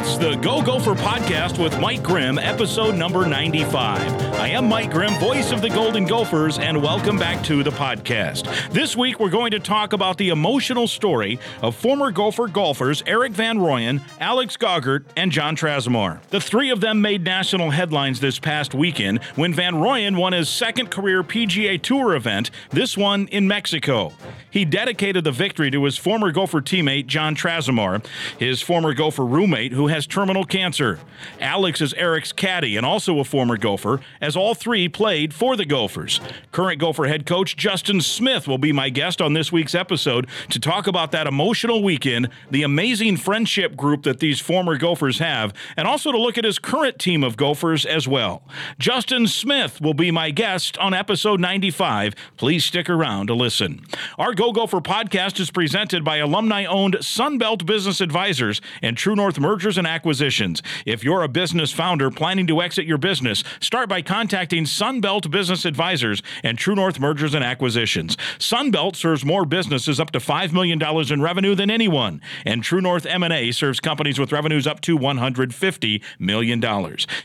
It's the Go Gopher podcast with Mike Grimm, episode number 95. I am Mike Grimm, voice of the Golden Gophers, and welcome back to the podcast. This week, we're going to talk about the emotional story of former Gopher golfers Erik Van Rooyen, Alex Gaugert, and Jon Trasamar. The three of them made national headlines this past weekend when Van Rooyen won his second career PGA Tour event, this one in Mexico. He dedicated the victory to his former Gopher teammate, Jon Trasamar, his former Gopher roommate who has terminal cancer. Alex is Erik's caddy and also a former Gopher, as all three played for the Gophers. Current Gopher head coach Justin Smith will be my guest on this week's episode to talk about that emotional weekend, the amazing friendship group that these former Gophers have, and also to look at his current team of Gophers as well. Justin Smith will be my guest on episode 95. Please stick around to listen. Our Go Gopher podcast is presented by alumni owned Sunbelt Business Advisors and True North Mergers and Acquisitions. If you're a business founder planning to exit your business, start by contacting Sunbelt Business Advisors and True North Mergers and Acquisitions. Sunbelt serves more businesses up to $5 million in revenue than anyone, and True North M&A serves companies with revenues up to $150 million.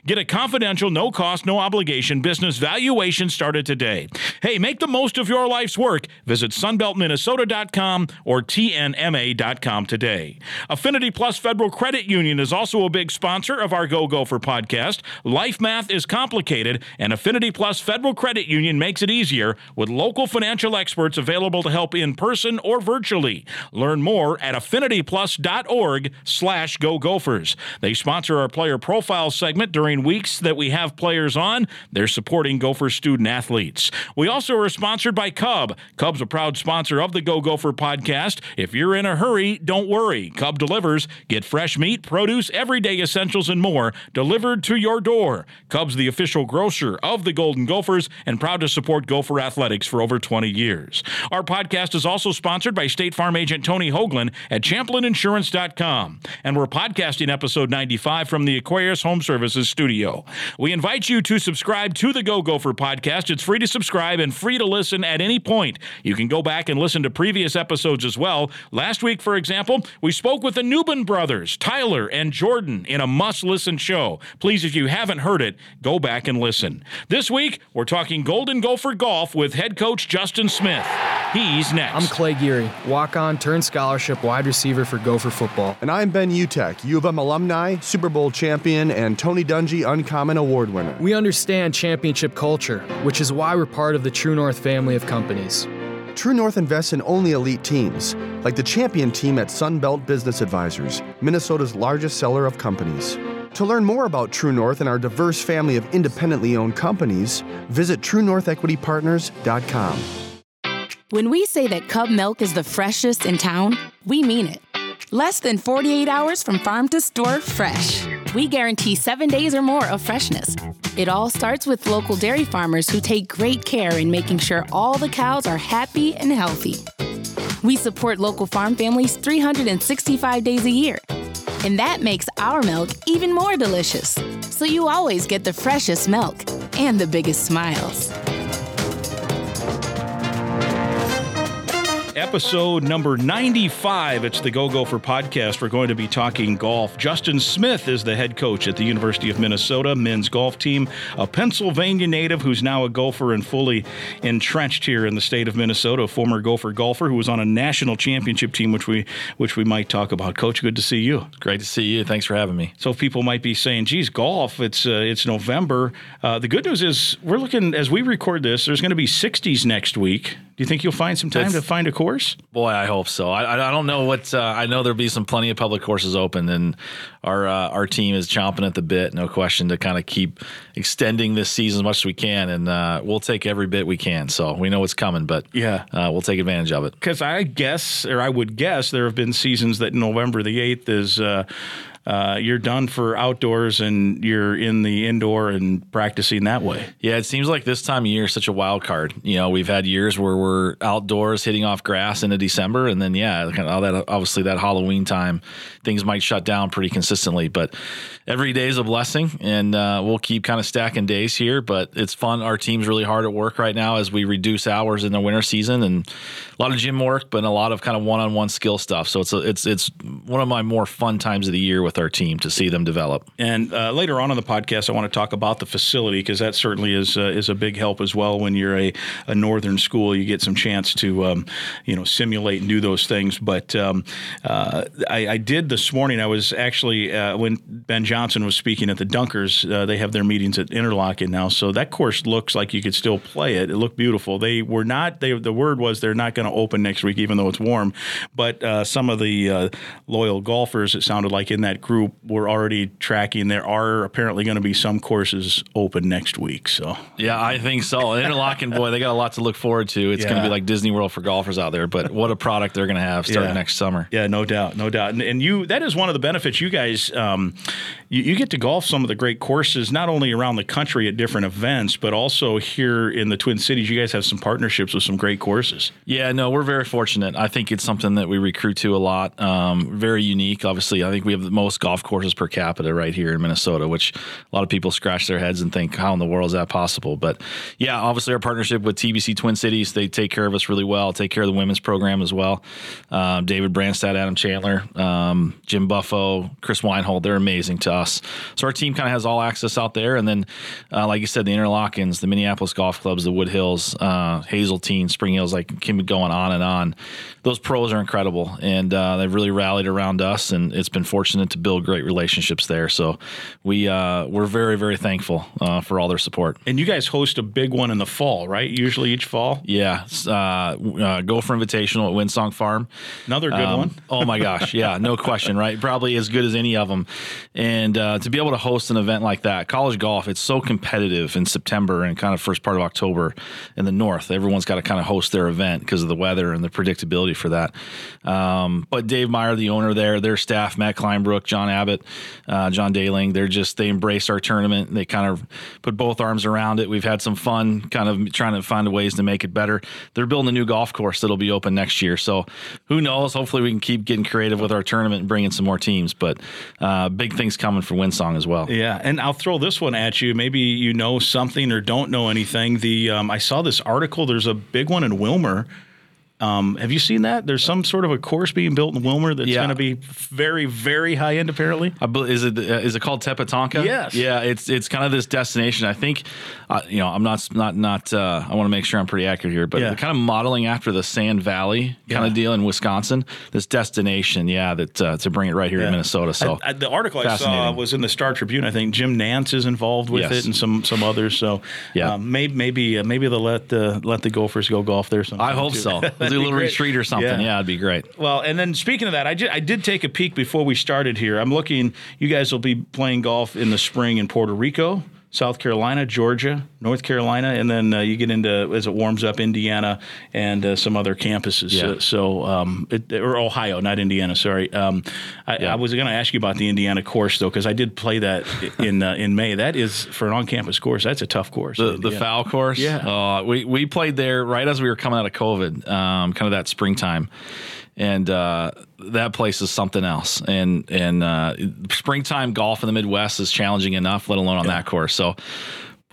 Get a confidential, no cost, no obligation business valuation started today. Hey, make the most of your life's work. Visit sunbeltminnesota.com or tnma.com today. Affinity Plus Federal Credit Union is also a big sponsor of our Go Gopher podcast. Life math is complicated, and Affinity Plus Federal Credit Union makes it easier with local financial experts available to help in person or virtually. Learn more at affinityplus.org slash go gophers. They sponsor our player profile segment during weeks that we have players on. They're supporting Gopher student athletes. We also are sponsored by Cub. Cub's a proud sponsor of the Go Gopher podcast. If you're in a hurry, don't worry. Cub delivers. Get fresh meat, produce, everyday essentials, and more delivered to your door. Cub's the official grocer of the Golden Gophers and proud to support Gopher athletics for over 20 years. Our podcast is also sponsored by State Farm agent Tony Hoaglund at ChamplinInsurance.com. And we're podcasting episode 95 from the Aquarius Home Services studio. We invite you to subscribe to the Go Gopher podcast. It's free to subscribe and free to listen at any point. You can go back and listen to previous episodes as well. Last week, for example, we spoke with the Nubin brothers, Tyler and Jordan, in a must listen show. Please, if you haven't heard it, go back and listen. This week, we're talking Golden Gopher Golf with head coach Justin Smith. He's next. I'm Clay Geary, walk on, turn scholarship wide receiver for Gopher football. And I'm Ben Utecht, U of M alumni, Super Bowl champion, and Tony Dungy Uncommon Award winner. We understand championship culture, which is why we're part of the True North family of companies. True North invests in only elite teams, like the champion team at Sunbelt Business Advisors, Minnesota's largest seller of companies. To learn more about True North and our diverse family of independently owned companies, visit TrueNorthEquityPartners.com. When we say that Cub Milk is the freshest in town, we mean it. Less than 48 hours from farm to store fresh. We guarantee seven days or more of freshness. It all starts with local dairy farmers who take great care in making sure all the cows are happy and healthy. We support local farm families 365 days a year. And that makes our milk even more delicious. So you always get the freshest milk and the biggest smiles. Episode number 95. It's the Go Gopher podcast. We're going to be talking golf. Justin Smith is the head coach at the University of Minnesota men's golf team, a Pennsylvania native who's now a Gopher and fully entrenched here in the state of Minnesota, a former Gopher golfer who was on a national championship team, which we which we might talk about. Coach, good to see you. Great to see you. Thanks for having me. So people might be saying, "Geez, golf. It's uh, it's November." Uh, the good news is we're looking as we record this. There's going to be 60s next week. Do you think you'll find some time It's- to find a course? Boy, I hope so. I, I don't know what uh, I know. There'll be some plenty of public courses open, and our uh, our team is chomping at the bit, no question, to kind of keep extending this season as much as we can, and uh, we'll take every bit we can. So we know what's coming, but Yeah. uh, we'll take advantage of it. Because I guess, or I would guess, there have been seasons that November the 8th is uh, you're done for outdoors and you're in the indoor and practicing that way. Yeah, it seems like this time of year is such a wild card. You know, we've had years where we're outdoors hitting off grass into December, and then yeah, kind of all that obviously that Halloween time, things might shut down pretty consistently. But every day is a blessing, and uh, we'll keep kind of stacking days here. But it's fun. Our team's really hard at work right now as we reduce hours in the winter season, and a lot of gym work, but a lot of kind of one-on-one skill stuff. So it's a, it's it's one of my more fun times of the year with our team to see them develop. And uh, later on in the podcast, I want to talk about the facility because that certainly is uh, is a big help as well. When you're a, a northern school, you get some chance to um, you know simulate and do those things. But um, uh, I, I, did this morning. I was actually uh, when Ben Johnson was speaking at the Dunkers. Uh, they have their meetings at Interlachen now, so that course looks like you could still play it. It looked beautiful. They were not. They the word was they're not going to open next week, even though it's warm. But uh, some of the loyal golfers, it sounded like in that group, were already tracking. There are apparently going to be some courses open next week. So yeah, I think so. Interlachen, boy, they got a lot to look forward to. It's yeah. going to be like Disney World for golfers out there. But what a product they're going to have starting yeah. next summer. Yeah, no doubt, no doubt. And, and, you, that is one of the benefits. You guys, um, you, you, get to golf some of the great courses, not only around the country at different events, but also here in the Twin Cities. You guys have some partnerships with some great courses. Yeah, no, we're very fortunate. I think it's something that we recruit to a lot. Um, very unique. Obviously, I think we have the most golf courses per capita right here in Minnesota, which a lot of people scratch their heads and think, how in the world is that possible? But yeah, obviously our partnership with TPC Twin Cities, they take care of us really well, take care of the women's program as well. Um, David Branstad, Adam Chandler, um, Jim Buffo, Chris Weinhold, they're amazing to us. So our team kind of has all access out there. And then, uh, like you said, the Interlachens, the Minneapolis Golf Clubs, the Wood Hills, uh, Hazeltine, Spring Hills, like can be going on and on. Those pros are incredible. And uh, they've really rallied around us. And it's been fortunate to build great relationships there. So we, uh, we're very, very thankful uh, for all their support. And you guys host a big one in the fall, right? Usually each fall. Yeah, uh, uh, Gopher Invitational at Windsong Farm. Another good um, one. oh my gosh, yeah, no question, right? Probably as good as any of them. And uh, to be able to host an event like that, college golf, it's so competitive in September and kind of first part of October in the north. Everyone's got to kind of host their event because of the weather and the predictability for that. Um, but Dave Meyer, the owner there, their staff, Matt Kleinbrook, John Abbott, uh, John Daling, they're just they embrace our tournament. They kind of put both arms around it. We've had some fun, kind of trying to find ways to make it better. They're building a new golf course that'll be open next year. So who knows? Hopefully we can keep getting creative with our tournament and bringing some more teams. But uh, big things coming for Windsong as well. Yeah, and I'll throw this one at you. Maybe you know something or don't know anything. The um, I saw this article. There's a big one in Willmar um, have you seen that? There's some sort of a course being built in Willmar that's yeah. going to be very, very high end. Apparently, is it uh, is it called Tepetonka? Yes. Yeah, it's it's kind of this destination. I think, uh, you know, I'm not not not. Uh, I want to make sure I'm pretty accurate here, but yeah. kind of modeling after the Sand Valley kind yeah. of deal in Wisconsin. This destination, yeah, that uh, to bring it right here to Minnesota. So I, I, the article I saw was in the Star Tribune. I think Jim Nantz is involved with yes. it, and some some others. So yeah, um, maybe maybe uh, maybe they'll let the let the Gophers go golf there. Sometime I hope too. so. do a little great. retreat or something. Yeah. yeah, it'd be great. Well, and then speaking of that, I, I did take a peek before we started here. I'm looking. You guys will be playing golf in the spring in Puerto Rico. South Carolina, Georgia, North Carolina, and then uh, you get into as it warms up Indiana and uh, some other campuses. Yeah. so, um, it, or Ohio, not Indiana. Sorry. Um, I, yeah. I, was going to ask you about the Indiana course though, because I did play that in uh, in May. That is for an on-campus course. That's a tough course. The, the Pfau course. Yeah. Uh, we we played there right as we were coming out of COVID, um, kind of that springtime and uh, that place is something else. And and uh, springtime golf in the Midwest is challenging enough, let alone on yeah. that course. So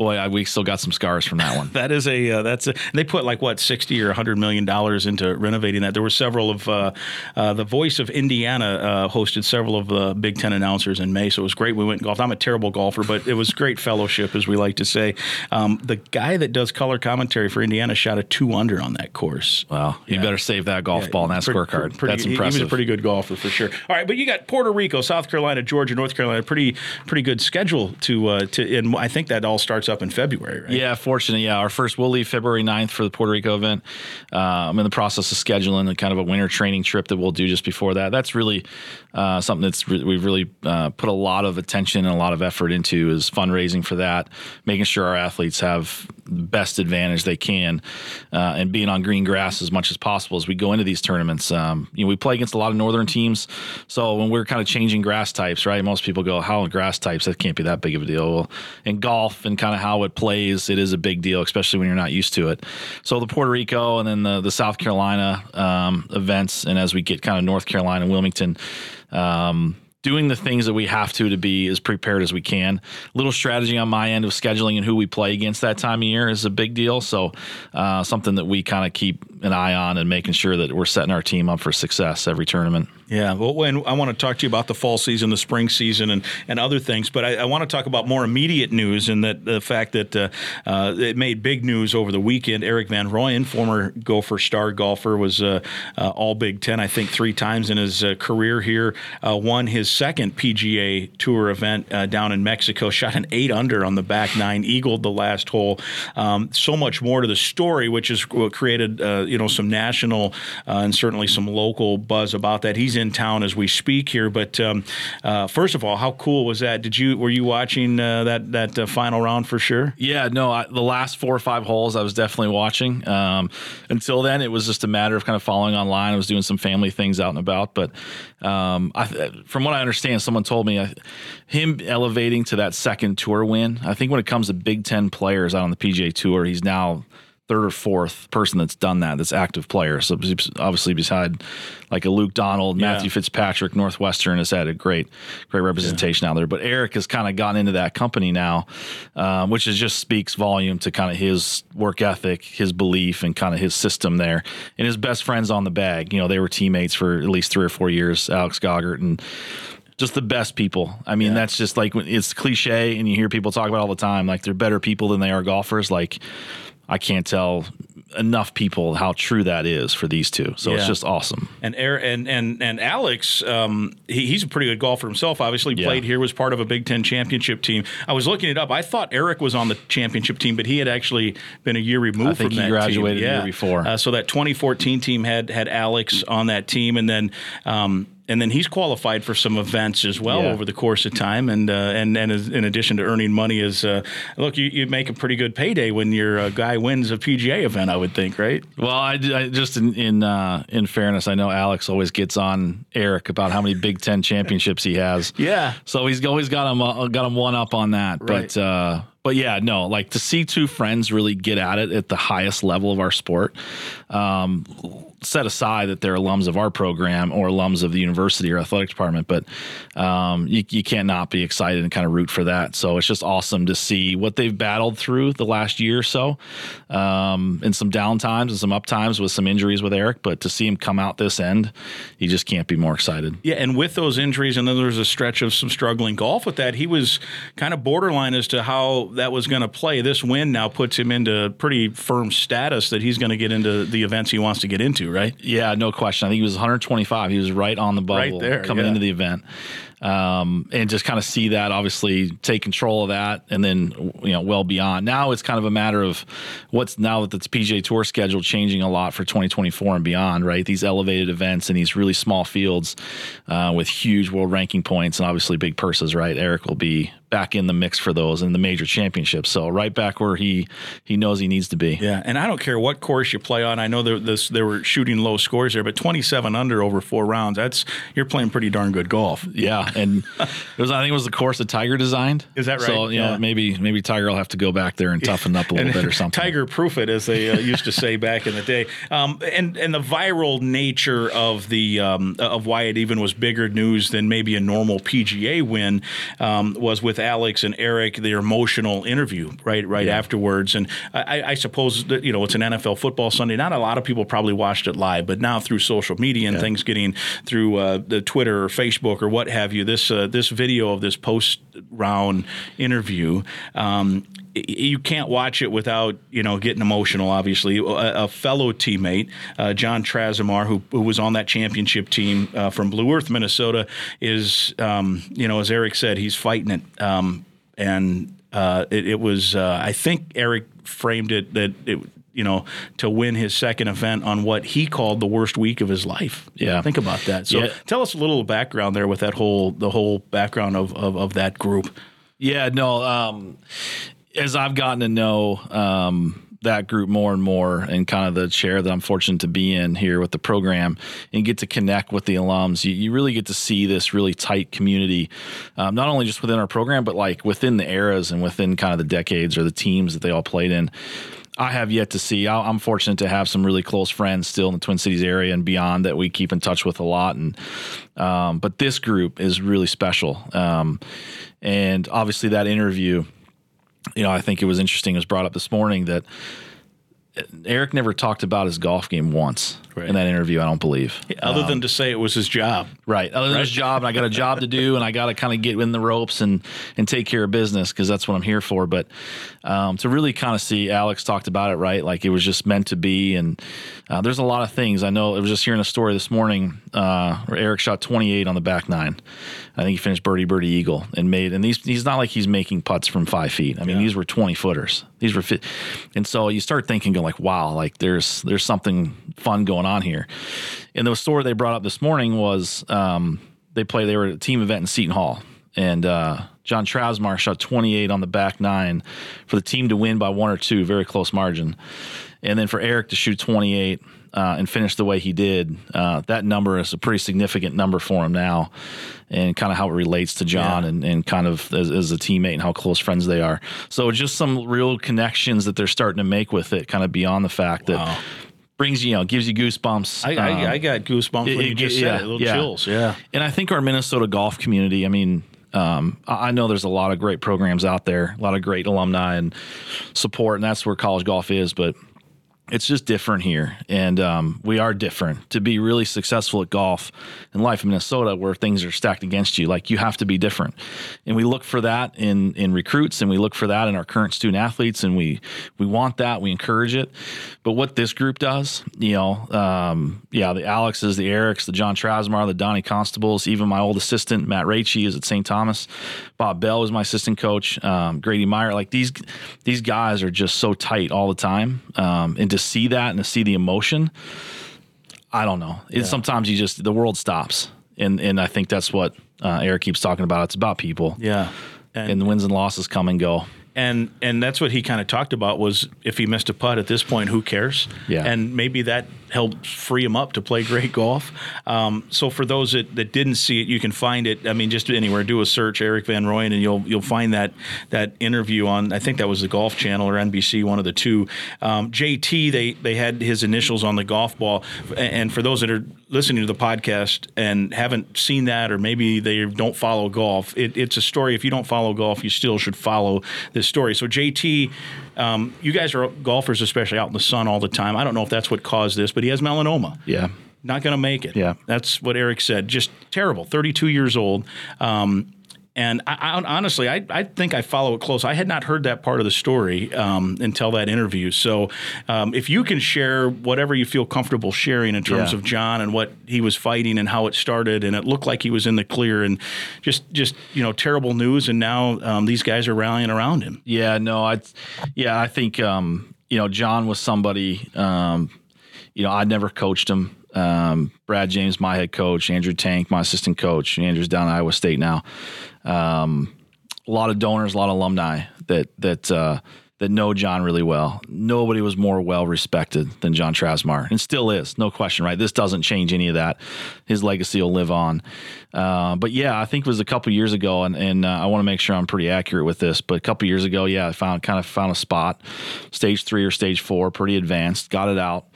boy, I, we still got some scars from that one. that is a uh, that's a, they put like what sixty or hundred million dollars into renovating that. There were several of uh, uh, the Voice of Indiana uh, hosted several of the Big Ten announcers in May, so it was great. We went and golfed. I'm a terrible golfer, but it was great fellowship, as we like to say. Um, the guy that does color commentary for Indiana shot a two under on that course. Wow, you yeah. better save that golf yeah, ball and that pretty, scorecard. Pretty, that's impressive. He was a pretty good golfer for sure. All right, but you got Puerto Rico, South Carolina, Georgia, North Carolina. Pretty pretty good schedule to uh, to, and I think that all starts up in February, right? Yeah, fortunately, yeah. Our first, we'll leave February 9th for the Puerto Rico event. Uh, I'm in the process of scheduling a kind of a winter training trip that we'll do just before that. That's really uh, something that's re- we've really uh, put a lot of attention and a lot of effort into is fundraising for that, making sure our athletes have the best advantage they can, uh, and being on green grass as much as possible as we go into these tournaments. Um, you know, we play against a lot of northern teams, so when we're kind of changing grass types, right? Most people go, "How grass types? That can't be that big of a deal." Well, in golf and kind of how it plays, it is a big deal, especially when you're not used to it. So the Puerto Rico and then the the South Carolina um, events, and as we get kind of North Carolina, and Wilmington. Um, doing the things that we have to to be as prepared as we can. Little strategy on my end of scheduling and who we play against that time of year is a big deal. So uh, something that we kind of keep an eye on and making sure that we're setting our team up for success every tournament. Yeah, well, and I want to talk to you about the fall season, the spring season, and, and other things. But I, I want to talk about more immediate news and that the fact that uh, uh, it made big news over the weekend. Erik van Rooyen, former Gopher star golfer, was uh, uh all Big Ten, I think, three times in his uh, career here. Uh, won his second PGA Tour event down in Mexico. Shot an eight under on the back nine, eagled the last hole. Um, so much more to the story, which has created you know some national and certainly some local buzz about that. He's in town as we speak here. But um, uh, first of all, how cool was that? Did you were you watching uh, that that uh, final round for sure? Yeah, no. I, the last four or five holes, I was definitely watching. Um, until then, it was just a matter of kind of following online. I was doing some family things out and about, but um, I, from what I understand, someone told me I, him elevating to that second tour win. I think when it comes to Big Ten players out on the PGA Tour, he's now third or fourth person that's done that that's active player. So obviously beside like a Luke Donald, yeah. Matthew Fitzpatrick, Northwestern has had a great great representation yeah. out there. But Erik has kind of gotten into that company now, um, which is just speaks volume to kind of his work ethic, his belief, and kind of his system there. And his best friends on the bag, you know, they were teammates for at least three or four years, Alex Gaugert and just the best people. I mean, yeah. that's just like it's cliche, and you hear people talk about all the time. Like they're better people than they are golfers. Like I can't tell enough people how true that is for these two. So yeah. it's just awesome. And and and and Alex, um, he, he's a pretty good golfer himself. Obviously, yeah. played here, was part of a Big Ten championship team. I was looking it up. I thought Erik was on the championship team, but he had actually been a year removed I think from he that graduated team. Yeah. year before. Uh, so that 2014 team had had Alex on that team, and then. Um, and then he's qualified for some events as well yeah. over the course of time. And uh, and and as, in addition to earning money, is uh, look, you, you make a pretty good payday when your uh, guy wins a PGA event. I would think, right? Well, I, I just in in, uh, in fairness, I know Alex always gets on Erik about how many Big Ten championships he has. Yeah, so he's always got him uh, got him one up on that. Right. But uh, but yeah, no, like to see two friends really get at it at the highest level of our sport. Um, set aside that they're alums of our program or alums of the university or athletic department, but um, you, you can't not be excited and kind of root for that. So it's just awesome to see what they've battled through the last year or so, um, and some downtimes and some uptimes with some injuries with Erik. But to see him come out this end, you just can't be more excited. Yeah, and with those injuries, and then there's a stretch of some struggling golf with that. He was kind of borderline as to how that was going to play. This win now puts him into pretty firm status that he's going to get into the events he wants to get into right? Yeah, no question. I think he was 125. He was right on the bubble right there, coming yeah. into the event um, and just kind of see that obviously take control of that and then you know well beyond now it's kind of a matter of what's now that the PGA Tour schedule changing a lot for 2024 and beyond right these elevated events and these really small fields uh, with huge world ranking points and obviously big purses right Erik will be back in the mix for those in the major championships. So right back where he he knows he needs to be. Yeah, and I don't care what course you play on. I know there this they were shooting low scores there, but 27 under over four rounds. That's you're playing pretty darn good golf. Yeah, and it was I think it was the course that Tiger designed. Is that right? So you yeah. know maybe maybe Tiger will have to go back there and toughen up a little bit or something. Tiger proof it, as they uh, used to say back in the day. Um, and and the viral nature of the um, of why it even was bigger news than maybe a normal PGA win um, was with Alex and Erik, their emotional interview right right yeah. afterwards. And I, I, suppose that you know it's an NFL football Sunday. Not a lot of people probably watched it live, but now through social media and yeah. things getting through uh, the Twitter or Facebook or what have you, this uh, this video of this post round interview. Um, you can't watch it without you know getting emotional. Obviously, a, a fellow teammate, uh, Jon Trasamar, who, who was on that championship team uh, from Blue Earth, Minnesota, is um, you know as Erik said, he's fighting it, um, and uh, it, it, was uh, I think Erik framed it that it you know, to win his second event on what he called the worst week of his life. Yeah, think about that. So, yeah. tell us a little background there with that whole the whole background of of, of that group. Yeah, no. Um, as I've gotten to know um, that group more and more, and kind of the chair that I'm fortunate to be in here with the program, and get to connect with the alums, you, you really get to see this really tight community, um, not only just within our program, but like within the eras and within kind of the decades or the teams that they all played in. I have yet to see. I'm fortunate to have some really close friends still in the Twin Cities area and beyond that we keep in touch with a lot. And um, but this group is really special. Um, and obviously that interview, you know, I think it was interesting. It was brought up this morning that Erik never talked about his golf game once Right. in that interview. I don't believe. Other than to say it was his job. Right. Other than his job, and I got a job to do, and I got to kind of get in the ropes and and take care of business because that's what I'm here for. But um, to really kind of see, Alex talked about it, right? Like it was just meant to be. And uh, there's a lot of things. I know. I was just hearing a story this morning uh, where Erik shot 28 on the back nine. I think he finished birdie, birdie, eagle, and made. And these, he's not like he's making putts from five feet. I mean, Yeah. these were 20 footers. These were fit. And so you start thinking, going like, wow, like there's there's something fun going on here. And the story they brought up this morning was um, they play. They were at a team event in Seton Hall, and uh, Jon Trasamar shot 28 on the back nine for the team to win by one or two, very close margin. And then for Erik to shoot 28 uh, and finish the way he did, uh, that number is a pretty significant number for him now, and kind of how it relates to John Yeah. and, and kind of as, as a teammate and how close friends they are. So just some real connections that they're starting to make with it, kind of beyond the fact that Wow. Brings you know gives you goosebumps. I, I, Um, I got goosebumps when you it- just yeah, said it. Little yeah. chills. Yeah. and I think our Minnesota golf community, I mean, um, I I know there's a lot of great programs out there, a lot of great alumni and support, and that's where college golf is. But it's just different here, and um, we are different. To be really successful at golf in life in Minnesota, where things are stacked against you, like you have to be different, and we look for that in in recruits, and we look for that in our current student athletes, and we we want that, we encourage it. But what this group does, you know, um, yeah, the Alexes, the Eriks, the Jon Trasamar, the Donnie Constables, even my old assistant Matt Raichi is at St. Thomas. Bob Bell is my assistant coach. Um, Grady Meyer, like these these guys are just so tight all the time, um, and see that and to see the emotion, I don't know. It's sometimes you just the world stops, and and I think that's what uh, Erik keeps talking about. It's about people, Yeah. And, and the wins and losses come and go. and and that's what he kind of talked about was if he missed a putt at this point, who cares? Yeah. And maybe that helped free him up to play great golf. Um, so for those that, that didn't see it, you can find it. I mean, just anywhere, do a search Erik Van Rooyen, and you'll you'll find that that interview on. I think that was the Golf Channel or NBC, one of the two. Um, JT, they they had his initials on the golf ball, and for those that are listening to the podcast and haven't seen that, or maybe they don't follow golf, it, it's a story. If you don't follow golf, you still should follow this story. So JT, um, you guys are golfers, especially out in the sun all the time. I don't know if that's what caused this, but he has melanoma. Yeah. Not going to make it. Yeah. That's what Erik said. Just terrible. 32 years old. Um, and I, I, honestly, I, I think I follow it close. I had not heard that part of the story um, until that interview. So, um, if you can share whatever you feel comfortable sharing in terms Yeah. of John and what he was fighting and how it started, and it looked like he was in the clear, and just just you know terrible news, and now um, these guys are rallying around him. Yeah, no, I, yeah, I think um, you know John was somebody. Um, you know, I never coached him. Um, Brad James, my head coach, Andrew Tank, my assistant coach. Andrew's down at Iowa State now. Um, a lot of donors, a lot of alumni that that uh, that know John really well. Nobody was more well respected than Jon Trasamar, and still is, no question. Right, this doesn't change any of that. His legacy will live on. Uh, but yeah, I think it was a couple years ago, and, and uh, I want to make sure I'm pretty accurate with this. But a couple years ago, yeah, I found kind of found a spot, stage three or stage four, pretty advanced. Got it out.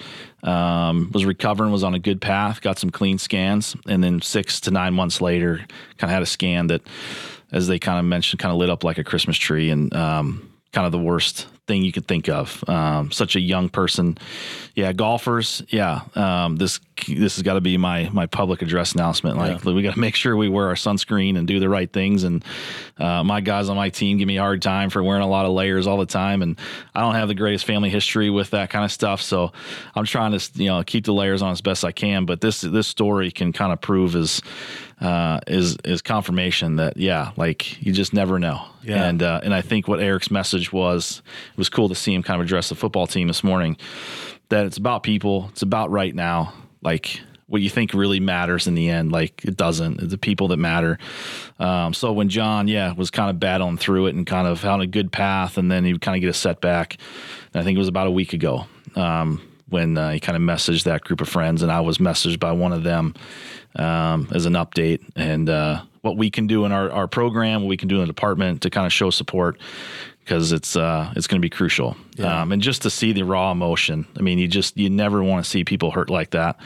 Um, was recovering, was on a good path, got some clean scans, and then six to nine months later, kind of had a scan that, as they kind of mentioned, kind of lit up like a Christmas tree, and um, kind of the worst thing you could think of. Um, such a young person, yeah. Golfers, yeah. Um, this this has got to be my my public address announcement. Like we got to make sure we wear our sunscreen and do the right things. And uh, my guys on my team give me a hard time for wearing a lot of layers all the time, and I don't have the greatest family history with that kind of stuff. So I'm trying to you know keep the layers on as best I can. But this this story can kind of prove as uh, is is confirmation that yeah, like you just never know. Yeah. And uh, and I think what Erik's message was it was cool to see him kind of address the football team this morning. That it's about people. It's about right now. Like what you think really matters in the end. Like it doesn't. The people that matter. Um, so when John, yeah, was kind of battling through it and kind of on a good path, and then he would kind of get a setback. And I think it was about a week ago. Um, when uh, he kind of messaged that group of friends, and I was messaged by one of them um, as an update and uh, what we can do in our, our program, what we can do in the department to kind of show support because it's uh, it's going to be crucial. Um, and just to see the raw emotion, I mean, you just you never want to see people hurt like that.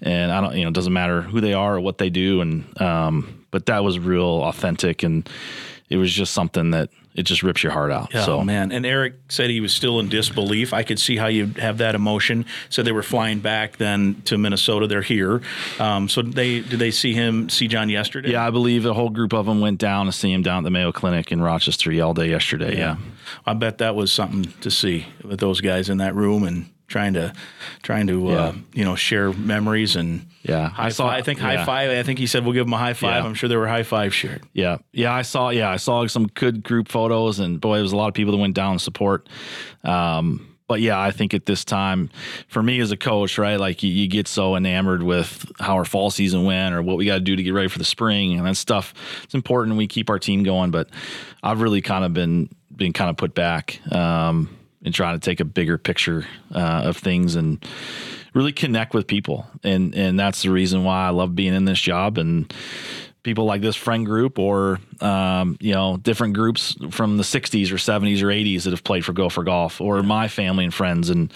And I don't, you know, it doesn't matter who they are or what they do, and um, but that was real authentic and it was just something that it just rips your heart out. Oh so man, and Erik said he was still in disbelief. I could see how you have that emotion. Said they were flying back then to Minnesota. They're here. Um, so they did they see him see John yesterday? Yeah, I believe a whole group of them went down to see him down at the Mayo Clinic in Rochester all day yesterday. Yeah. I bet that was something to see with those guys in that room and trying to trying to uh, you know share memories and Yeah. high five. I think high yeah. five. I think he said we'll give him a high five. Yeah. I'm sure there were high five shared. Yeah, yeah, I saw. Yeah, I saw some good group photos, and boy, there was a lot of people that went down to support. Um, but yeah, I think at this time, for me as a coach, right, like you, you get so enamored with how our fall season went or what we got to do to get ready for the spring, and that stuff. It's important we keep our team going, but I've really kind of been been kind of put back um, and trying to take a bigger picture uh, of things and really connect with people, and and that's the reason why I love being in this job and people like this friend group or um, you know different groups from the 60s or 70s or 80s that have played for Gopher Golf or my family and friends. And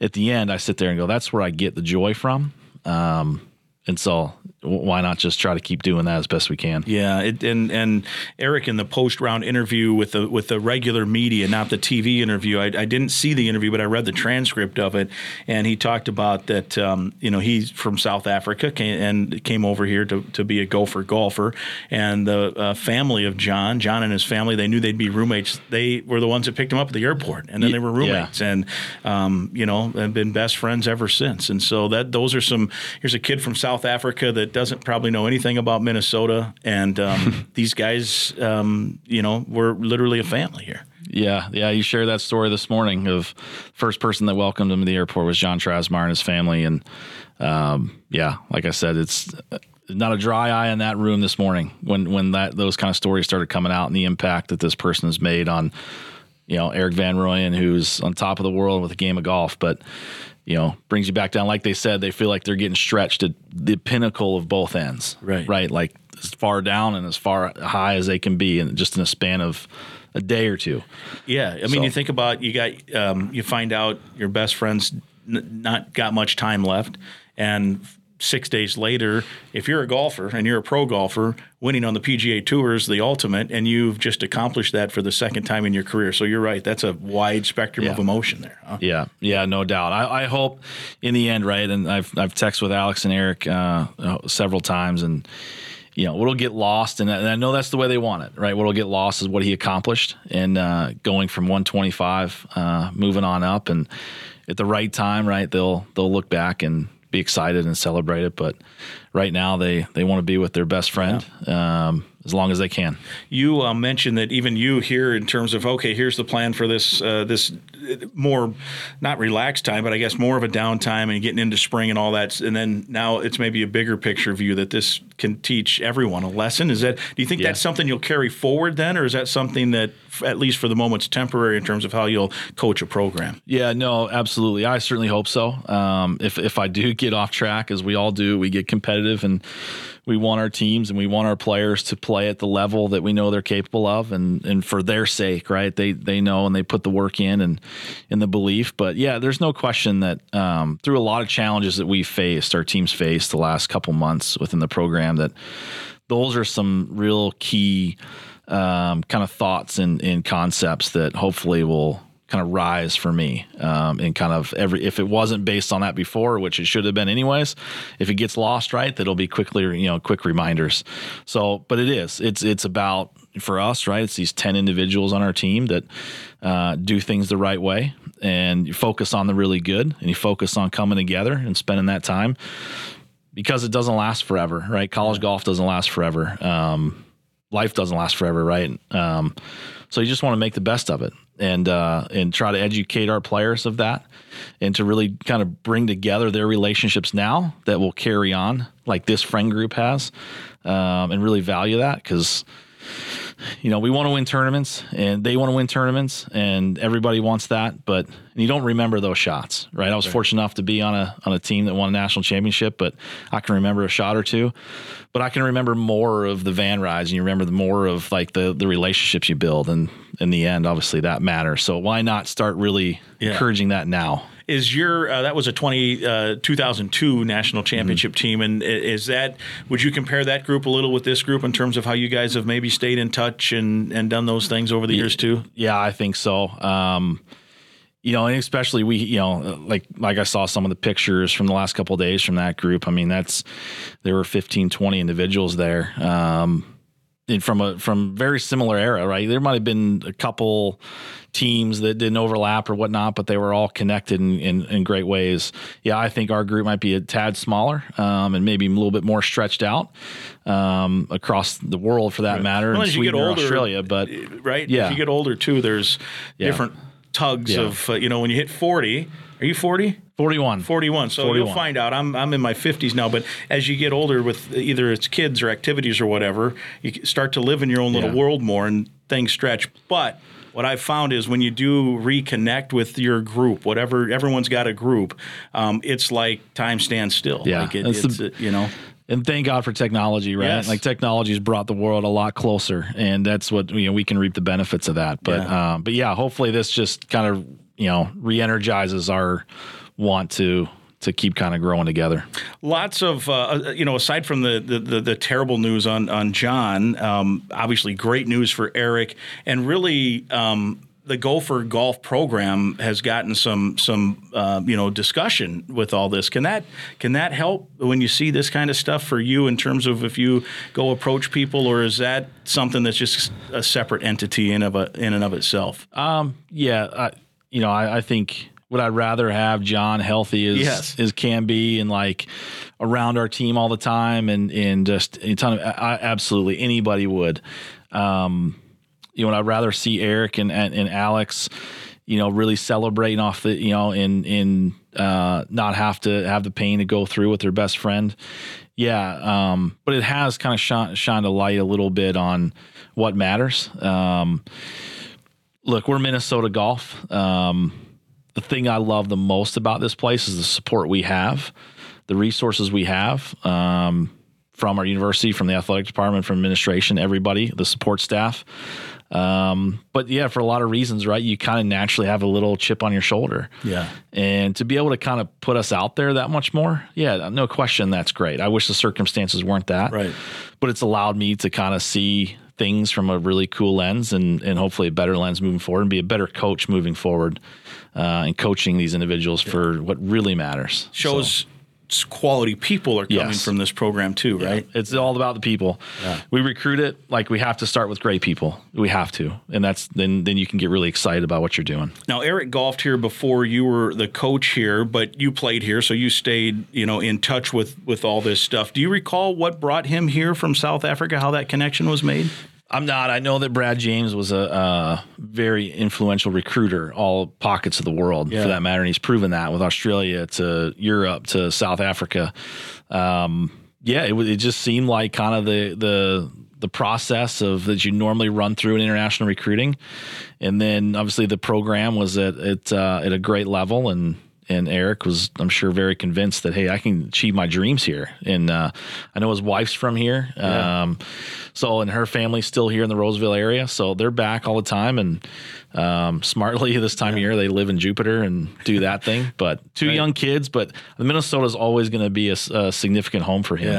at the end I sit there and go that's where I get the joy from. Um, and so why not just try to keep doing that as best we can Yeah, it, and and Erik in the post round interview with the with the regular media, not the TV interview. I, I didn't see the interview, but I read the transcript of it, and he talked about that. Um, you know, he's from South Africa came, and came over here to, to be a Gopher golfer, and the uh, family of John, John and his family, they knew they'd be roommates. They were the ones that picked him up at the airport, and then they were yeah. roommates, and um, you know, have been best friends ever since. And so that those are some. Here's a kid from South Africa that doesn't probably know anything about Minnesota, and um, these guys, um, you know, we're literally a family here. Yeah, yeah. You shared that story this morning of first person that welcomed him to the airport was Jon Trasamar and his family, and um, yeah, like I said, it's uh, not a dry eye in that room this morning when when that those kind of stories started coming out and the impact that this person has made on you know Erik Van Rooyen, who's on top of the world with a game of golf, but you know brings you back down. Like they said, they feel like they're getting stretched at the pinnacle of both ends. Right. right, like as far down and as far high as they can be, and just in a span of a day or two. Yeah, I mean, So- you think about you got um, you find out your best friends n- not got much time left, and six days later, if you're a golfer and you're a pro golfer, winning on the PGA Tour is the ultimate, and you've just accomplished that for the second time in your career. So you're right; that's a wide spectrum of emotion there. Huh? Yeah, yeah, no doubt. I, I hope in the end, right? And I've I've texted with Alex and Erik uh, uh, several times, and you know what'll get lost, and I, and I know that's the way they want it, right? What'll get lost is what he accomplished, and uh, going from 125, uh, moving on up, and at the right time, right? They'll they'll look back and be excited and celebrate it, but right now they they want to be with their best friend. Um, as long as they can. You uh, mentioned that even you here, in terms of okay, here's the plan for this uh, this uh, more not relaxed time, but I guess more of a downtime and getting into spring and all that, and then now it's maybe a bigger picture view that this can teach everyone a lesson. Is that do you think Yeah. that's something you'll carry forward then, or is that something that at least for the moment is temporary in terms of how you'll coach a program? Yeah, no, absolutely. I certainly hope so. Um, if if I do get off track, as we all do, we get competitive and we want our teams and we want our players to play at the level that we know they're capable of, and and for their sake, right? They they know and they put the work in and in the belief. But yeah, there's no question that um, through a lot of challenges that we faced, our teams faced the last couple months within the program, that those are some real key um, kind of thoughts and, and concepts that hopefully will kind of rise for me um, and kind of every if it wasn't based on that before which it should have been anyways if it gets lost right that'll be quickly you know quick reminders so but it is it's it's about for us right it's these 10 individuals on our team that uh, do things the right way and you focus on the really good and you focus on coming together and spending that time because it doesn't last forever, right? College golf doesn't last forever. Um, life doesn't last forever, right? Um, so you just want to make the best of it and uh, and try to educate our players of that, and to really kind of bring together their relationships now that will carry on, like this friend group has, um, and really value that because you know, we want to win tournaments and they want to win tournaments and everybody wants that, but you don't remember those shots, right? I was fortunate enough to be on a on a team that won a national championship, but I can remember a shot or two. But I can remember more of the van rides and you remember the more of like the the relationships you build and in the end, obviously that matters. So why not start really Yeah. encouraging that now? is your uh, that was a 20 uh, 2002 national championship Mm-hmm. team, and is that would you compare that group a little with this group in terms of how you guys have maybe stayed in touch and and done those things over the years too? Yeah, I think so. Um, you know, and especially we, you know, like like I saw some of the pictures from the last couple of days from that group. I mean, that's there were 15, 20 individuals there. Um, from a from very similar era, right? There might have been a couple teams that didn't overlap or whatnot, but they were all connected in, in, in great ways. Yeah, I think our group might be a tad smaller um, and maybe a little bit more stretched out um, across the world for that matter, Well, in as you get or older, Australia. But right? Yeah. As you get older too, there's Yeah. different tugs Yeah. of uh, you know when you hit 40. Are you 40? 41. 41. So 41. you'll find out. I'm I'm in my 50s now, but as you get older with either it's kids or activities or whatever, you start to live in your own little Yeah. world more and things stretch. But what I've found is when you do reconnect with your group, whatever everyone's got a group, um, it's like time stands still. Yeah, like it, it's the- uh, you know. And thank God for technology, right? Yes. Like technology has brought the world a lot closer, and that's what you know we can reap the benefits of that. But Yeah. um, but yeah, hopefully this just kind of you know re-energizes our want to to keep kind of growing together. Lots of, uh, you know, aside from the, the, the, the terrible news on, on John, um, obviously great news for Erik, and really um, the Gopher Golf program has gotten some some uh, you know discussion with all this. Can that can that help when you see this kind of stuff for you in terms of if you go approach people, or is that something that's just a separate entity in of a, in and of itself? Um, yeah, I, you know, I, I think would I rather have John healthy as Yes. as can be and like around our team all the time and and just a ton of I, absolutely anybody would. Um, you know, I'd rather see Erik and, and and Alex, you know, really celebrating off the you know in in uh, not have to have the pain to go through with their best friend. Yeah, um, but it has kind of shine, shined a light a little bit on what matters. Um, look, we're Minnesota golf. Um, the thing I love the most about this place is the support we have, the resources we have um, from our university, from the athletic department, from administration, everybody, the support staff. Um, but yeah, for a lot of reasons, right? You kind of naturally have a little chip on your shoulder. Yeah. And to be able to kind of put us out there that much more, yeah, no question, that's great. I wish the circumstances weren't that. Right. But it's allowed me to kind of see things from a really cool lens and, and hopefully a better lens moving forward and be a better coach moving forward uh, and coaching these individuals for what really matters. Shows s- quality people are coming Yes. from this program too, right? It's all about the people. We recruit it like we have to start with great people. We have to. And that's then then you can get really excited about what you're doing. Now, Erik golfed here before you were the coach here, but you played here, so you stayed, you know, in touch with with all this stuff. Do you recall what brought him here from South Africa? How that connection was made? I'm not. I know that Brad James was a, uh very influential recruiter, all pockets of the world Yeah. for that matter, and he's proven that with Australia to Europe to South Africa. Um, yeah, it, it just seemed like kind of the the the process of that you normally run through in international recruiting, and then obviously the program was at at, uh, at a great level and. And Erik was, I'm sure, very convinced that hey, I can achieve my dreams here. And uh, I know his wife's from here, um, so and her family's still here in the Roseville area, so they're back all the time. And um, smartly, this time of year, they live in Jupiter and do that thing. But two young kids, but Minnesota is always going to be a significant home for him.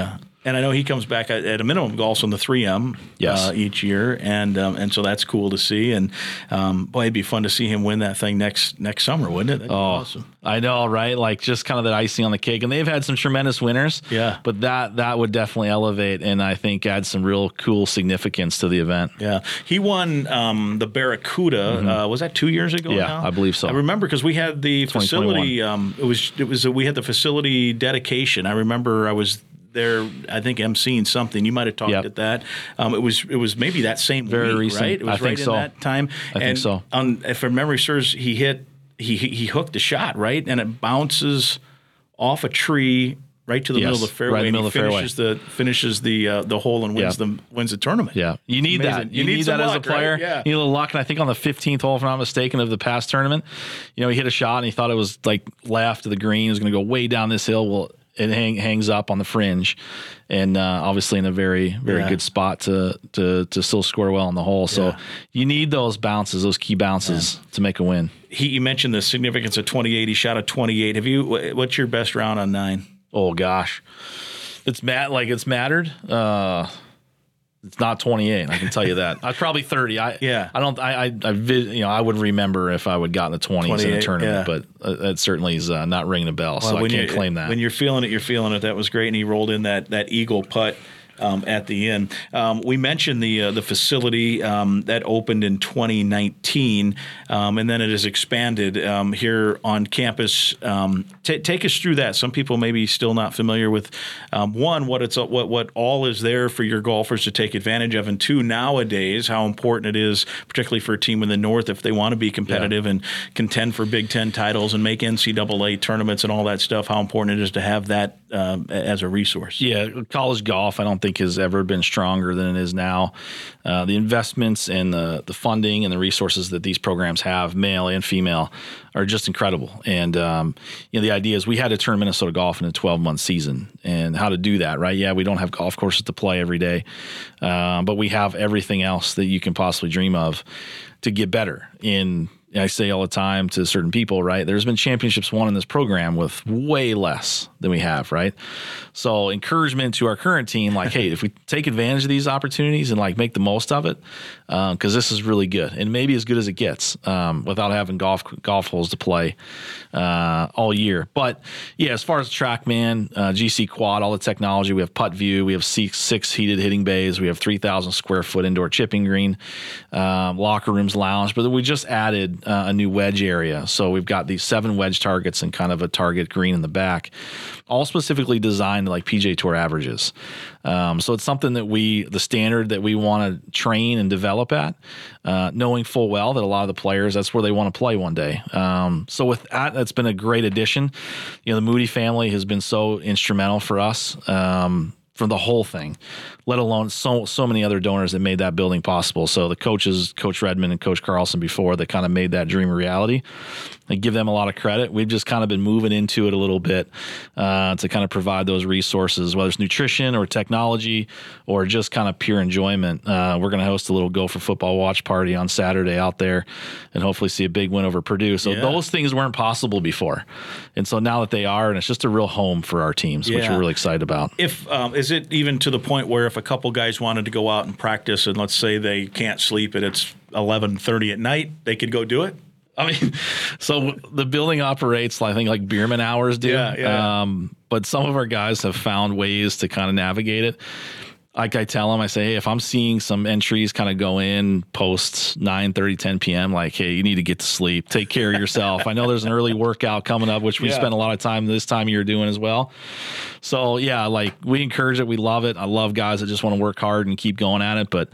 And I know he comes back at, at a minimum also in the 3M Yes. uh, each year, and um, and so that's cool to see. And um, boy, it'd be fun to see him win that thing next next summer, wouldn't it? That'd be Oh, awesome. I know, right? Like just kind of that icing on the cake, and they've had some tremendous winners. Yeah. but that that would definitely elevate, and I think add some real cool significance to the event. Yeah, he won um, the Barracuda. Uh, was that two years ago? Mm-hmm. Yeah, now? I believe so. I remember because we had the facility. Um, it was it was we had the facility dedication. I remember I was there. I think emceeing something. You might have talked Yep. at that. Um, it was it was maybe that same Very week, recent. right? It was I right think in so. that time. I think so. On, if my memory serves, he hit he he he hooked the shot right, and it bounces off a tree. Right to the middle of the fairway, right the and middle he of the fairway. finishes the finishes the uh, the hole and wins Yeah. the wins the tournament. Yeah, you need Amazing. that. You You, need need, that as a luck, right? player. Yeah. You need a little luck. And I think on the 15th hole, if I'm not mistaken, of the past tournament, you know, he hit a shot and he thought it was like left of the green. It was going to go way down this hill. Well, it hang, hangs up on the fringe, and uh, obviously in a very very Yeah. good spot to to to still score well on the hole. So Yeah. you need those bounces, those key bounces to make a win. He, you mentioned the significance of 28. He shot a 28. Have you? What's your best round on nine? Oh gosh, it's mat like it's mattered. Uh, it's not 28. I can tell you that. I was probably 30. I Yeah. I don't. I I, I you know I would remember if I would gotten the 20s in 28, a tournament, yeah. but uh, it certainly is uh, not ringing a bell. so I can't claim that. When you're feeling it, you're feeling it. That was great, and he rolled in that that eagle putt. Um, at the end, um, we mentioned the uh, the facility um, that opened in 2019, um, and then it has expanded um, here on campus. Um, ta take us through that. Some people maybe still not familiar with um, one what it's what what all is there for your golfers to take advantage of, and two nowadays how important it is, particularly for a team in the North if they want to be competitive and contend for Big Ten titles and make NCAA tournaments and all that stuff. How important it is to have that um, as a resource. Yeah, college golf, I don't think has ever been stronger than it is now. Uh, the investments and the the funding and the resources that these programs have, male and female, are just incredible. And um, you know, the idea is we had to turn Minnesota golf into a 12 month season, and how to do that, right? Yeah, we don't have golf courses to play every day, uh, but we have everything else that you can possibly dream of to get better in. I say all the time to certain people, right? There's been championships won in this program with way less than we have, right? So encouragement to our current team, like, hey, if we take advantage of these opportunities and like make the most of it, because this is really good and maybe as good as it gets um, without having golf golf holes to play uh, all year. But yeah, as far as TrackMan, uh, GC Quad, all the technology, we have Putt View, we have six, six heated hitting bays, we have 3,000 square foot indoor chipping green, um, locker rooms, lounge. But we just added uh, a new wedge area, so we've got these seven wedge targets and kind of a target green in the back, all specifically designed like PGA Tour averages. Um, so it's something that we, the standard that we want to train and develop at, uh, knowing full well that a lot of the players, that's where they want to play one day. Um, so with that, that's been a great addition. You know, the Moody family has been so instrumental for us. Um, the whole thing, let alone so so many other donors that made that building possible. So the coaches, Coach Redmond and Coach Carlson before, that kind of made that dream a reality. I give them a lot of credit. We've just kind of been moving into it a little bit uh, to kind of provide those resources, whether it's nutrition or technology or just kind of pure enjoyment. Uh, we're going to host a little Gopher Football watch party on Saturday out there, and hopefully see a big win over Purdue. So Yeah. those things weren't possible before, and so now that they are, and it's just a real home for our teams, which we're really excited about. If um, is it even to the point where if a couple guys wanted to go out and practice, and let's say they can't sleep and it's eleven thirty at night, they could go do it. I mean, so the building operates, I think, like Bierman hours do. Yeah, yeah. Um, but some of our guys have found ways to kind of navigate it. Like I tell them, I say, hey, if I'm seeing some entries kind of go in post 9 10 p.m., like, hey, you need to get to sleep. Take care of yourself. I know there's an early workout coming up, which we Yeah. spend a lot of time this time of year doing as well. So, yeah, like we encourage it. We love it. I love guys that just want to work hard and keep going at it. But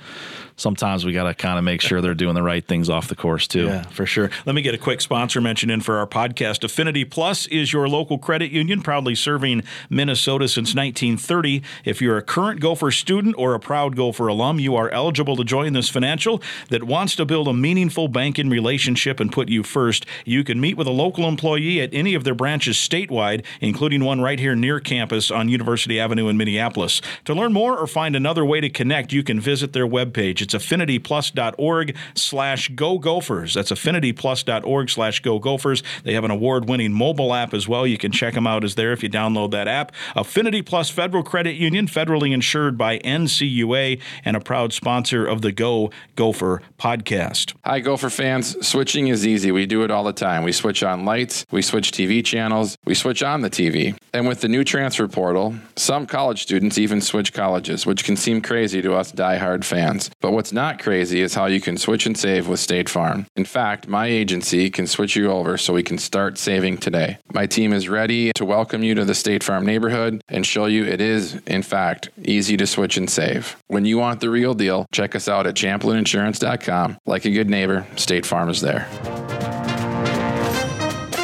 sometimes we got to kind of make sure they're doing the right things off the course, too. Yeah, for sure. Let me get a quick sponsor mention in for our podcast. Affinity Plus is your local credit union, proudly serving Minnesota since 1930. If you're a current Gopher student or a proud Gopher alum, you are eligible to join this financial that wants to build a meaningful banking relationship and put you first. You can meet with a local employee at any of their branches statewide, including one right here near campus on University Avenue in Minneapolis. To learn more or find another way to connect, you can visit their webpage. It's affinityplus.org slash go gophers. That's affinityplus.org slash go gophers. They have an award winning mobile app as well. You can check them out as there if you download that app. Affinity Plus Federal Credit Union, federally insured by NCUA and a proud sponsor of the Go Gopher podcast. Hi, Gopher fans. Switching is easy. We do it all the time. We switch on lights, we switch TV channels, we switch on the TV. And with the new transfer portal, some college students even switch colleges, which can seem crazy to us diehard fans. But what's not crazy is how you can switch and save with State Farm. In fact, my agency can switch you over so we can start saving today. My team is ready to welcome you to the State Farm neighborhood and show you it is, in fact, easy to switch and save. When you want the real deal, check us out at champlininsurance.com. Like a good neighbor, State Farm is there.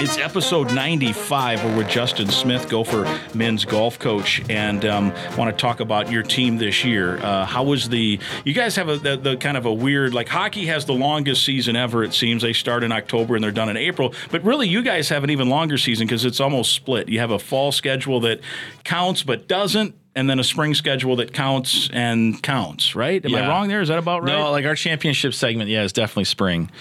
It's episode 95. We're with Justin Smith, Gopher men's golf coach, and um, want to talk about your team this year. Uh, how was the? You guys have a the, the, kind of a weird like hockey has the longest season ever. It seems they start in October and they're done in April. But really, you guys have an even longer season because it's almost split. You have a fall schedule that counts but doesn't, and then a spring schedule that counts and counts, right? Am I wrong there? Is that about right? No, like our championship segment, yeah, is definitely spring.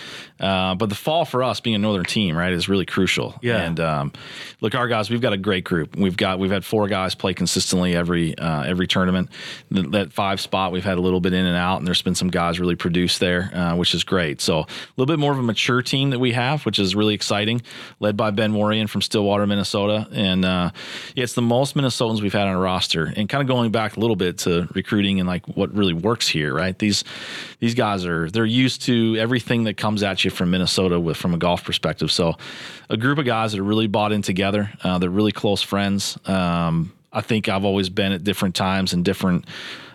Uh, but the fall for us, being a northern team, right, is really crucial. Yeah. And um, look, our guys, we've got a great group. We've got we've had four guys play consistently every uh, every tournament. Th- that five spot, we've had a little bit in and out, and there's been some guys really produce there, uh, which is great. So a little bit more of a mature team that we have, which is really exciting, led by Ben Warian from Stillwater, Minnesota. And uh, yeah, it's the most Minnesotans we've had on a roster. And kind of going back a little bit to recruiting and like what really works here, right? These these guys are they're used to everything that comes at you from Minnesota with from a golf perspective. So a group of guys that are really bought in together. Uh, they're really close friends. Um, I think I've always been at different times and different.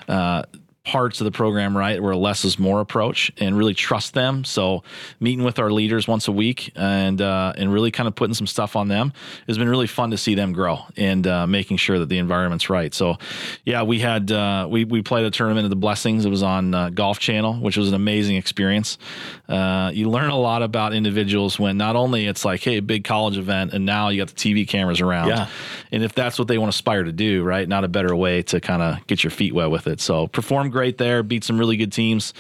Uh, parts of the program right where a less is more approach and really trust them so meeting with our leaders once a week and uh, and really kind of putting some stuff on them has been really fun to see them grow and uh, making sure that the environment's right so yeah we had uh, we, we played a tournament of the blessings it was on uh, golf channel which was an amazing experience uh, you learn a lot about individuals when not only it's like hey big college event and now you got the tv cameras around Yeah. and if that's what they want to aspire to do, right? Not a better way to kind of get your feet wet with it. So perform great there, beat some really good teams,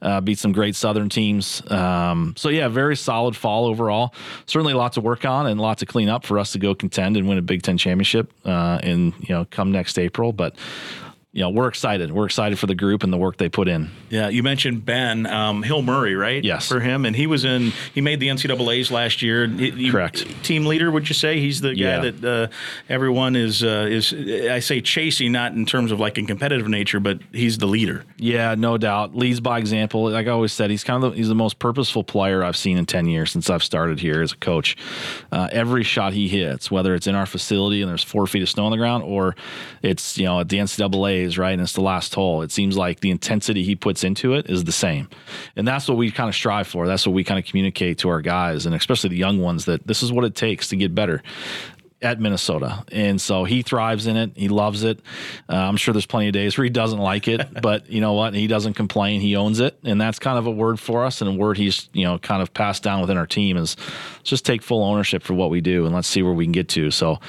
uh, beat some great Southern teams. Um, so yeah, very solid fall overall. Certainly a lot to work on and a lot to clean up for us to go contend and win a Big Ten championship uh, in you know come next April. But you know we're excited. We're excited for the group and the work they put in. Yeah, you mentioned Ben um, Hill Murray, right? Yes. For him, and he was in. He made the NCAA's last year. He- he- Correct. Team leader, would you say? He's the guy Yeah. that uh, everyone is uh, is. I say chasing, not in terms of like in competitive nature, but he's the leader. Yeah, no doubt. Leads by example. Like I always said, he's kind of the, he's the most purposeful player I've seen in ten years since I've started here as a coach. Uh, every shot he hits, whether it's in our facility and there's four feet of snow on the ground, or it's you know at the Right and it's the last hole, it seems like the intensity he puts into it is the same, and that's what we kind of strive for. That's what we kind of communicate to our guys, and especially the young ones that this is what it takes to get better at Minnesota. And so he thrives in it. He loves it. Uh, I'm sure there's plenty of days where he doesn't like it, but you know what? He doesn't complain. He owns it. And that's kind of a word for us and a word he's, you know, kind of passed down within our team is just take full ownership for what we do and let's see where we can get to. So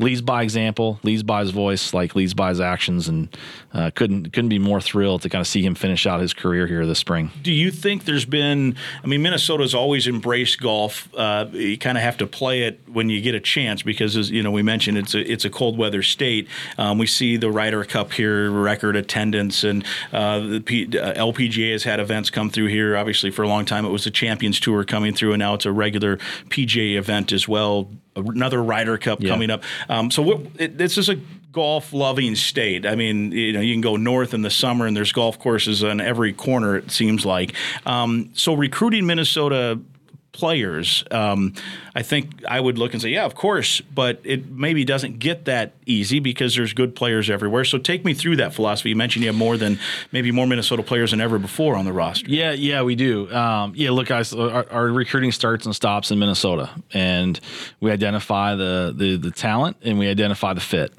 leads by example, leads by his voice, like leads by his actions, and uh, couldn't couldn't be more thrilled to kind of see him finish out his career here this spring. Do you think there's been? I mean, Minnesota's always embraced golf. Uh, you kind of have to play it when you get a chance because, as you know, we mentioned it's a it's a cold weather state. Um, we see the Ryder Cup here, record attendance, and uh, the P, uh, LPGA has had events come through here. Obviously, for a long time it was the Champions Tour coming through, and now it's a regular PGA event as well. Another Ryder Cup Yeah. coming up. Um, so what, it, this is a golf loving state. I mean, you know, you can go north in the summer and there's golf courses on every corner, it seems like. Um, so recruiting Minnesota players, um, I think I would look and say, yeah, of course, but it maybe doesn't get that easy because there's good players everywhere. So take me through that philosophy. You mentioned you have more than maybe more Minnesota players than ever before on the roster. Yeah, yeah, we do. Um, yeah, look, guys, our, our recruiting starts and stops in Minnesota, and we identify the the, the talent and we identify the fit.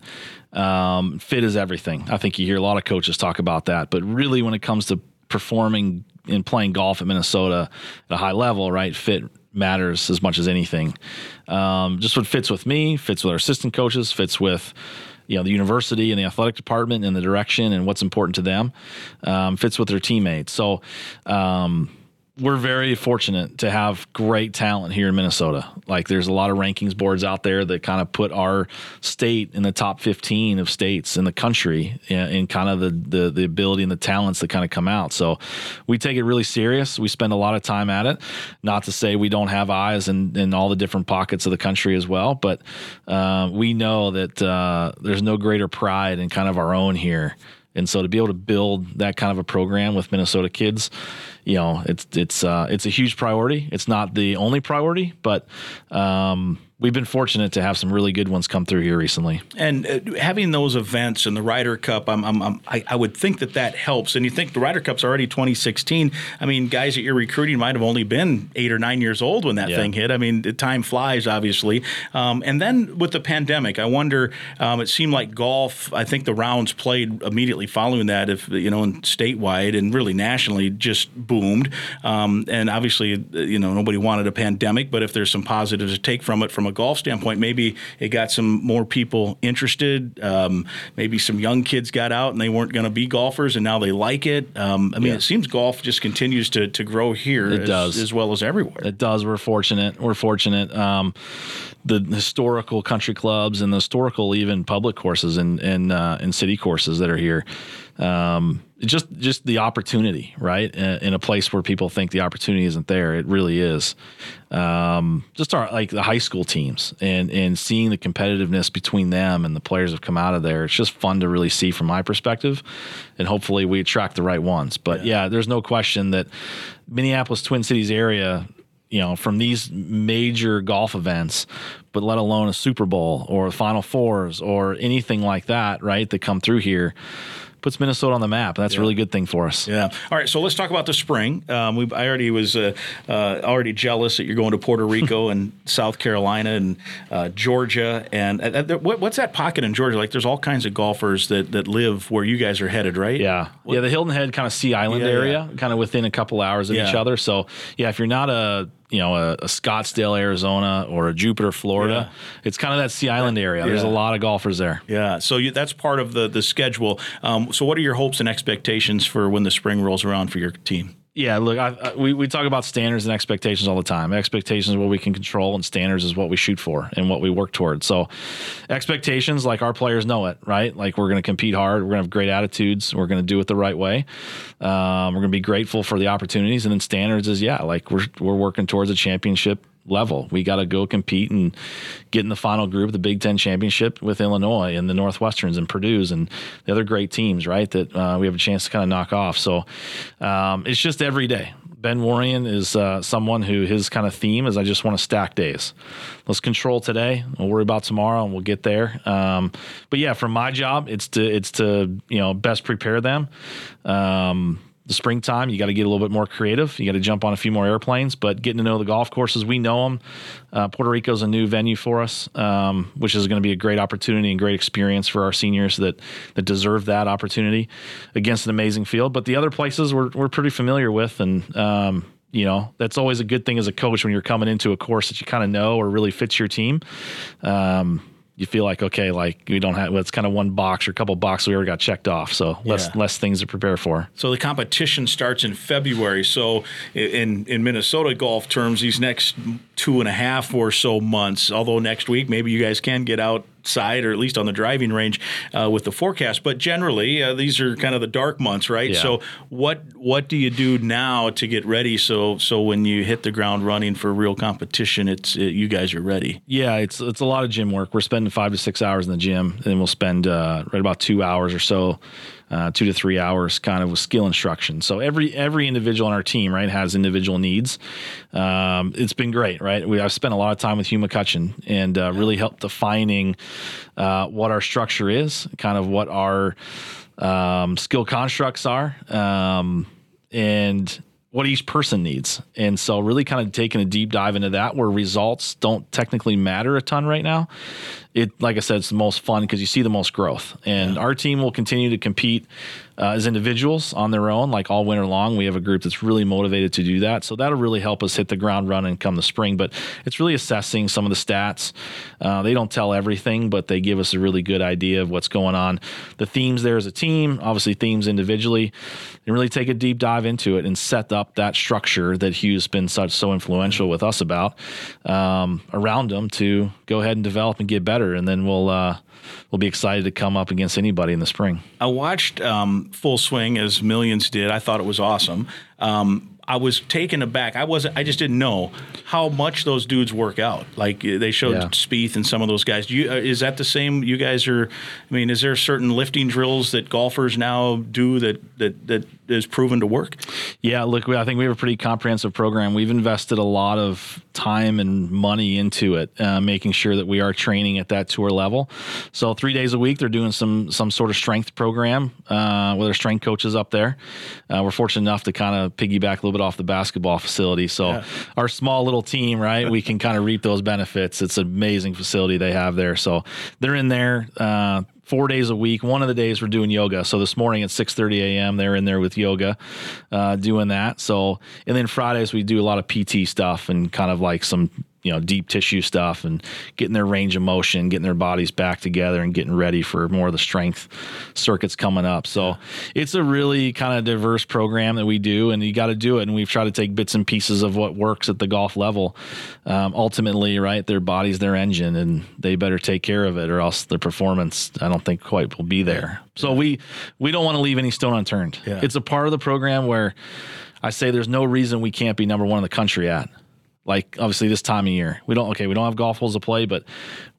Um, fit is everything. I think you hear a lot of coaches talk about that, but really, when it comes to performing and playing golf at Minnesota at a high level, right, fit matters as much as anything. Um, just what fits with me, fits with our assistant coaches, fits with you know the university and the athletic department and the direction and what's important to them um, fits with their teammates so um, we're very fortunate to have great talent here in Minnesota. Like there's a lot of rankings boards out there that kind of put our state in the top 15 of states in the country in kind of the, the the ability and the talents that kind of come out. So we take it really serious. We spend a lot of time at it. Not to say we don't have eyes in, in all the different pockets of the country as well, but uh, we know that uh, there's no greater pride in kind of our own here. And so to be able to build that kind of a program with Minnesota kids, you know, it's it's uh, it's a huge priority. It's not the only priority, but um, we've been fortunate to have some really good ones come through here recently. And uh, having those events and the Ryder Cup, I'm, I'm, I'm, I, I would think that that helps. And you think the Ryder Cup's already 2016. I mean, guys that you're recruiting might have only been eight or nine years old when that Yeah. thing hit. I mean, the time flies, obviously. Um, and then with the pandemic, I wonder. Um, it seemed like golf. I think the rounds played immediately following that, if you know, and statewide and really nationally, just boomed. Um, and obviously, uh, you know, nobody wanted a pandemic, but if there's some positives to take from it from a golf standpoint, maybe it got some more people interested. Um, maybe some young kids got out and they weren't going to be golfers, and now they like it. Um, I mean, Yeah. it seems golf just continues to to grow here. It as, does. as well as everywhere. It does. We're fortunate. We're fortunate. Um, the historical country clubs and the historical even public courses and and uh, and city courses that are here. Um, just just the opportunity, right? In, a place where people think the opportunity isn't there, it really is. Um, just our like the high school teams and and seeing the competitiveness between them and the players have come out of there. It's just fun to really see from my perspective, and hopefully we attract the right ones. But yeah, there's no question that Minneapolis Twin Cities area you know, from these major golf events, but let alone a Super Bowl or Final Fours or anything like that, right? That come through here, puts Minnesota on the map. And that's a really good thing for us. Yeah. All right. So let's talk about the spring. Um, we, I already was uh, uh, already jealous that you're going to Puerto Rico and South Carolina and uh, Georgia. And uh, uh, what, what's that pocket in Georgia? Like, there's all kinds of golfers that, that live where you guys are headed, right? Yeah, yeah. The Hilton Head kind of Sea Island Yeah, area, kind of within a couple hours of each other. So yeah, if you're not a you know a, a Scottsdale, Arizona, or a Jupiter, Florida, it's kind of that Sea Island area. There's a lot of golfers there. Yeah. So you, that's part of the the schedule. Um, so what are your hopes and expectations for when the spring rolls around for your team? Yeah, look, I, I, we, we talk about standards and expectations all the time. Expectations what we can control, and standards is what we shoot for and what we work towards. So, expectations, like our players know it, right? Like we're going to compete hard, we're going to have great attitudes, we're going to do it the right way. Um, we're going to be grateful for the opportunities, and then standards is yeah, like we're we're working towards a championship level. We got to go compete and get in the final group the Big Ten championship with Illinois and the Northwesterns and Purdue's and the other great teams, right? That uh, we have a chance to kind of knock off. So um, it's just every day. Ben Warian is uh, someone who his kind of theme is I just want to stack days. Let's control today. We'll worry about tomorrow, and we'll get there. Um, but yeah, for my job, it's to it's to you know best prepare them. Um, the springtime, you got to get a little bit more creative. You got to jump on a few more airplanes, but getting to know the golf courses, we know them. Uh, Puerto Rico's a new venue for us, um, which is going to be a great opportunity and great experience for our seniors that that deserve that opportunity against an amazing field. But the other places we're we're pretty familiar with, and um, you know that's always a good thing as a coach when you're coming into a course that you kind of know or really fits your team. Um, you feel like okay, like we don't have. Well, it's kind of one box or a couple boxes we already got checked off, so less Yeah. less things to prepare for. So the competition starts in February. So in in Minnesota golf terms, these next two and a half or so months, although next week maybe you guys can get outside or at least on the driving range uh, with the forecast. But generally, uh, these are kind of the dark months, right? Yeah. So what what do you do now to get ready? So so when you hit the ground running for real competition, it's it, you guys are ready. Yeah, it's it's a lot of gym work. We're spending five to six hours in the gym, and we'll spend uh, right about two hours or so, uh, two to three hours, kind of with skill instruction. So every every individual on our team, right, has individual needs. Um, it's been great, right? We I've spent a lot of time with Hugh McCutcheon and uh, really helped defining uh, what our structure is, kind of what our um, skill constructs are. Um, and what each person needs. And so really kind of taking a deep dive into that where results don't technically matter a ton right now. It like I said, it's the most fun because you see the most growth. And our team will continue to compete uh, as individuals on their own, like all winter long. We have a group that's really motivated to do that. So that'll really help us hit the ground running come the spring. But it's really assessing some of the stats. Uh, they don't tell everything, but they give us a really good idea of what's going on. The themes there as a team, obviously themes individually, and really take a deep dive into it and set up that structure that Hugh's been such so influential with us about um, around them to go ahead and develop and get better. And then we'll uh, we'll be excited to come up against anybody in the spring. I watched um, Full Swing as millions did. I thought it was awesome. Um, I was taken aback. I wasn't. I just didn't know how much those dudes work out. Like uh, they showed Yeah. Spieth and some of those guys. Do you, uh, is that the same? You guys are. I mean, is there certain lifting drills that golfers now do that that that is proven to work. Yeah, look, I think we have a pretty comprehensive program. We've invested a lot of time and money into it, uh, making sure that we are training at that tour level. So three days a week, they're doing some some sort of strength program uh, with our strength coaches up there. Uh, we're fortunate enough to kind of piggyback a little bit off the basketball facility. So yeah. our small little team, right, we can kind of reap those benefits. It's an amazing facility they have there. So they're in there uh, four days a week. One of the days we're doing yoga. So this morning at 6:30 a.m. they're in there with yoga, uh, doing that. So and then Fridays we do a lot of PT stuff and kind of like some you know deep tissue stuff and getting their range of motion, getting their bodies back together, and getting ready for more of the strength circuits coming up. So it's a really kind of diverse program that we do, and you got to do it. And we've tried to take bits and pieces of what works at the golf level. Um, ultimately, right, their body's their engine, and they better take care of it, or else their performance I don't think quite will be there. So we we don't want to leave any stone unturned. Yeah. It's a part of the program where. I say there's no reason we can't be number one in the country at like obviously this time of year. We don't okay, we don't have golf holes to play, but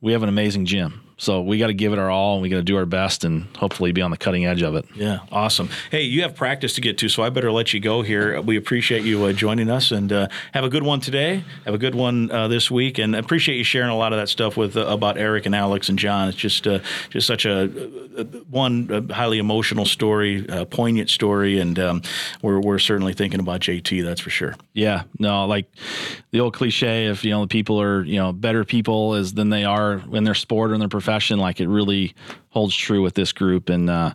we have an amazing gym. So we got to give it our all, and we got to do our best, and hopefully be on the cutting edge of it. Yeah, awesome. Hey, you have practice to get to, so I better let you go here. We appreciate you uh, joining us, and uh, have a good one today. Have a good one uh, this week, and appreciate you sharing a lot of that stuff with uh, about Erik and Alex and Jon. It's just uh, just such a, a one highly emotional story, poignant story, and um, we're we're certainly thinking about JT. That's for sure. Yeah, no, like the old cliche: if you know the people are you know better people as than they are in their sport or in their profession, like it really holds true with this group. And uh,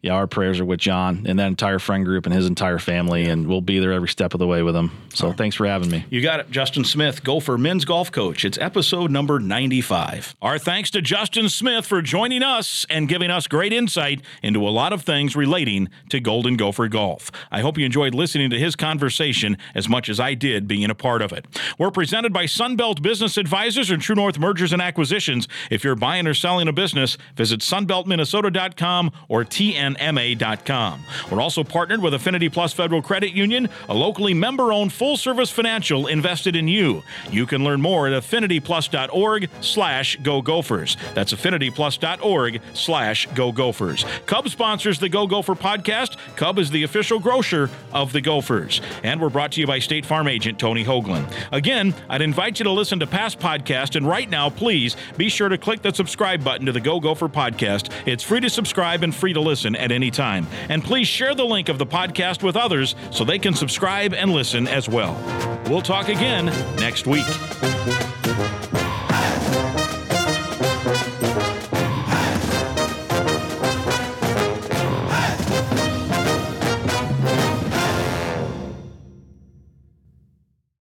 yeah, our prayers are with Jon and that entire friend group and his entire family, and we'll be there every step of the way with him. So right. thanks for having me. You got it, Justin Smith, Gopher Men's Golf Coach. It's episode number 95. Our thanks to Justin Smith for joining us and giving us great insight into a lot of things relating to Golden Gopher Golf. I hope you enjoyed listening to his conversation as much as I did being a part of it. We're presented by Sunbelt Business Advisors and True North Mergers and Acquisitions. If you're buying or selling a business, visit Sun sunbeltminnesota.com or tnma.com. We're also partnered with Affinity Plus Federal Credit Union, a locally member owned full service financial invested in you. You can learn more at affinityplus.org slash go gophers. That's affinityplus.org slash go gophers. Cub sponsors the Go Gopher podcast. Cub is the official grocer of the Gophers. And we're brought to you by State Farm agent Tony Hoaglund. Again, I'd invite you to listen to past podcasts, and right now, please be sure to click the subscribe button to the Go Gopher podcast podcast. It's free to subscribe and free to listen at any time. And please share the link of the podcast with others so they can subscribe and listen as well. We'll talk again next week.